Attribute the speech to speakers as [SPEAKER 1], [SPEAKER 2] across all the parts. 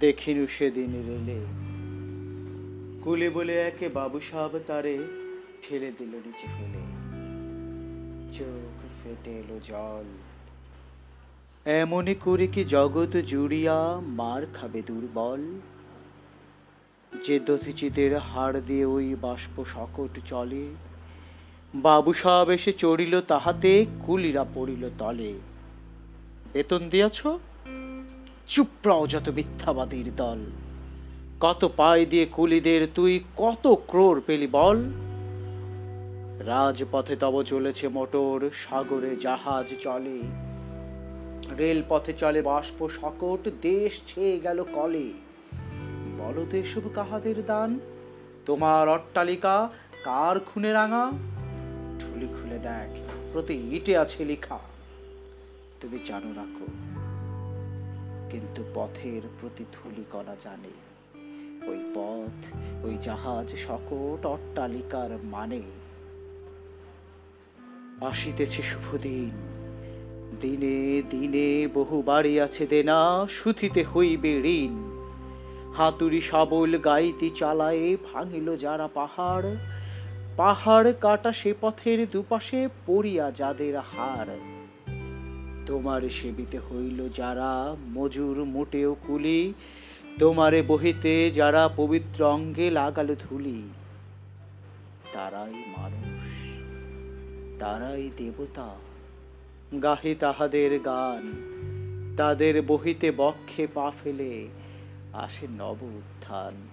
[SPEAKER 1] দেখিনু সেদিন রেলে। কুলে বলে একে বাবু সাহেব তারে ঠেলে দিল নিচে ফেলে। চোখ ফেটে এলো জল। এমনই করে কি জগৎ জুড়িয়া মার খাবে দুর্বল। যে দধিচিতের হাড় দিয়ে ওই বাষ্প সকট চলে। বাবু সাহেব এসে চড়িল তাহাতে, কুলিরা পড়িল তলে। বেতন দিয়াছ? চুপ রও যত মিথ্যাবাদীর দল। কত পায় দিয়ে কুলিদের তুই কত ক্রোর পেলি বল? রাজপথে তব চলেছে মোটর, সাগরে জাহাজ চলে। রেলপথে চলে বাষ্প সকট, দেশ ছেয়ে গেল কলে। বলো তো এসব কাহাদের দান? তোমার অট্টালিকা কার খুনে রাঙা? ঠুলি খুলে দেখ, প্রতি ইটে আছে লেখা। তুমি জানো রাখো। কিন্তু পথের প্রতি ধুলি কণা জানে। ওই পথ, ওই জাহাজ সকট অট্টালিকার মানে। আসিতেছে শুভ দিন দিনে দিনে বহু বাড়ি আছে দেনা, সুথিতে হইবে ঋণ। হাতুড়ি শাবল গাইতি চালায়ে ভাঙিল যারা পাহাড় পাহাড় কাটা সে পথের দুপাশে পড়িয়া যাদের হার। তোমার সেবিতে হইল যারা মজুর মোটেও কুলি, তোমারে বহিতে যারা পবিত্র অঙ্গে লাগালো ধুলি। তারাই মানুষ, তারাই দেবতা। গাহে তাহাদের গান, তাদের বহিতে বক্ষে পা ফেলে আসে নব উত্থান।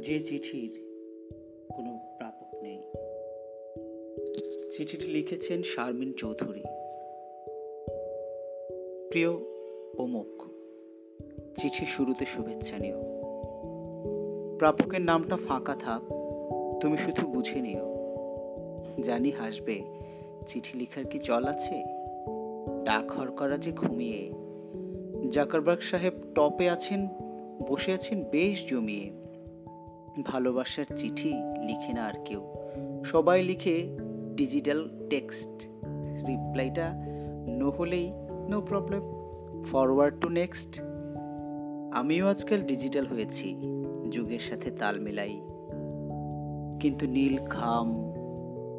[SPEAKER 1] যে চিঠির কোনো প্রাপক নেই। চিঠিটি লিখেছেন শারমিন চৌধুরী। প্রিয় অমুক চিঠির শুরুতে শুভেচ্ছা নিও। প্রাপকের নামটা ফাঁকা থাক, তুমি শুধু বুঝে নিও। জানি হাসবে, চিঠি লেখার কি চল আছে? ডাকঘর করা যে ঘুমিয়ে। জাকারবার্গ সাহেব টপে আছেন, বসে আছেন বেশ জমিয়ে। ভালোবাসার চিঠি লিখে না আর কেউ। সবাই লিখে ডিজিটাল টেক্সট রিপ্লাইটা নো হলেই no problem forward to next আমিও আজকাল ডিজিটাল হয়েছি, যুগের সাথে তাল মেলাই। কিন্তু নীল খাম,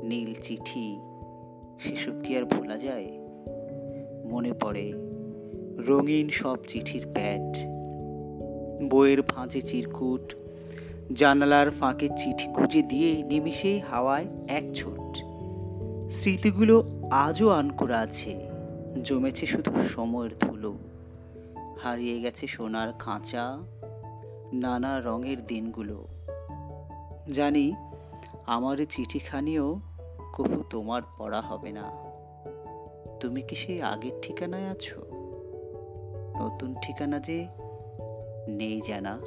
[SPEAKER 1] নীল চিঠি, সেসব কি আর ভোলা যায়? মনে পড়ে রঙিন সব চিঠির প্যাট। বইয়ের ভাঁজে চিরকুট জানালার ফাঁকে চিঠি খুঁজে দিয়ে নিমিষেই হাওয়ায় এক ছোট। স্মৃতিগুলো আজও আনকোরা আছে। জমেছে শুধু সময়ের ধুলো। হারিয়ে গেছে সোনার খাঁচা, নানা রঙের দিনগুলো। জানি আমার চিঠিখানিও কবু তোমার পড়া হবে না। তুমি কি সেই আগের ঠিকানায় আছো? নতুন ঠিকানা যে নেই জানা।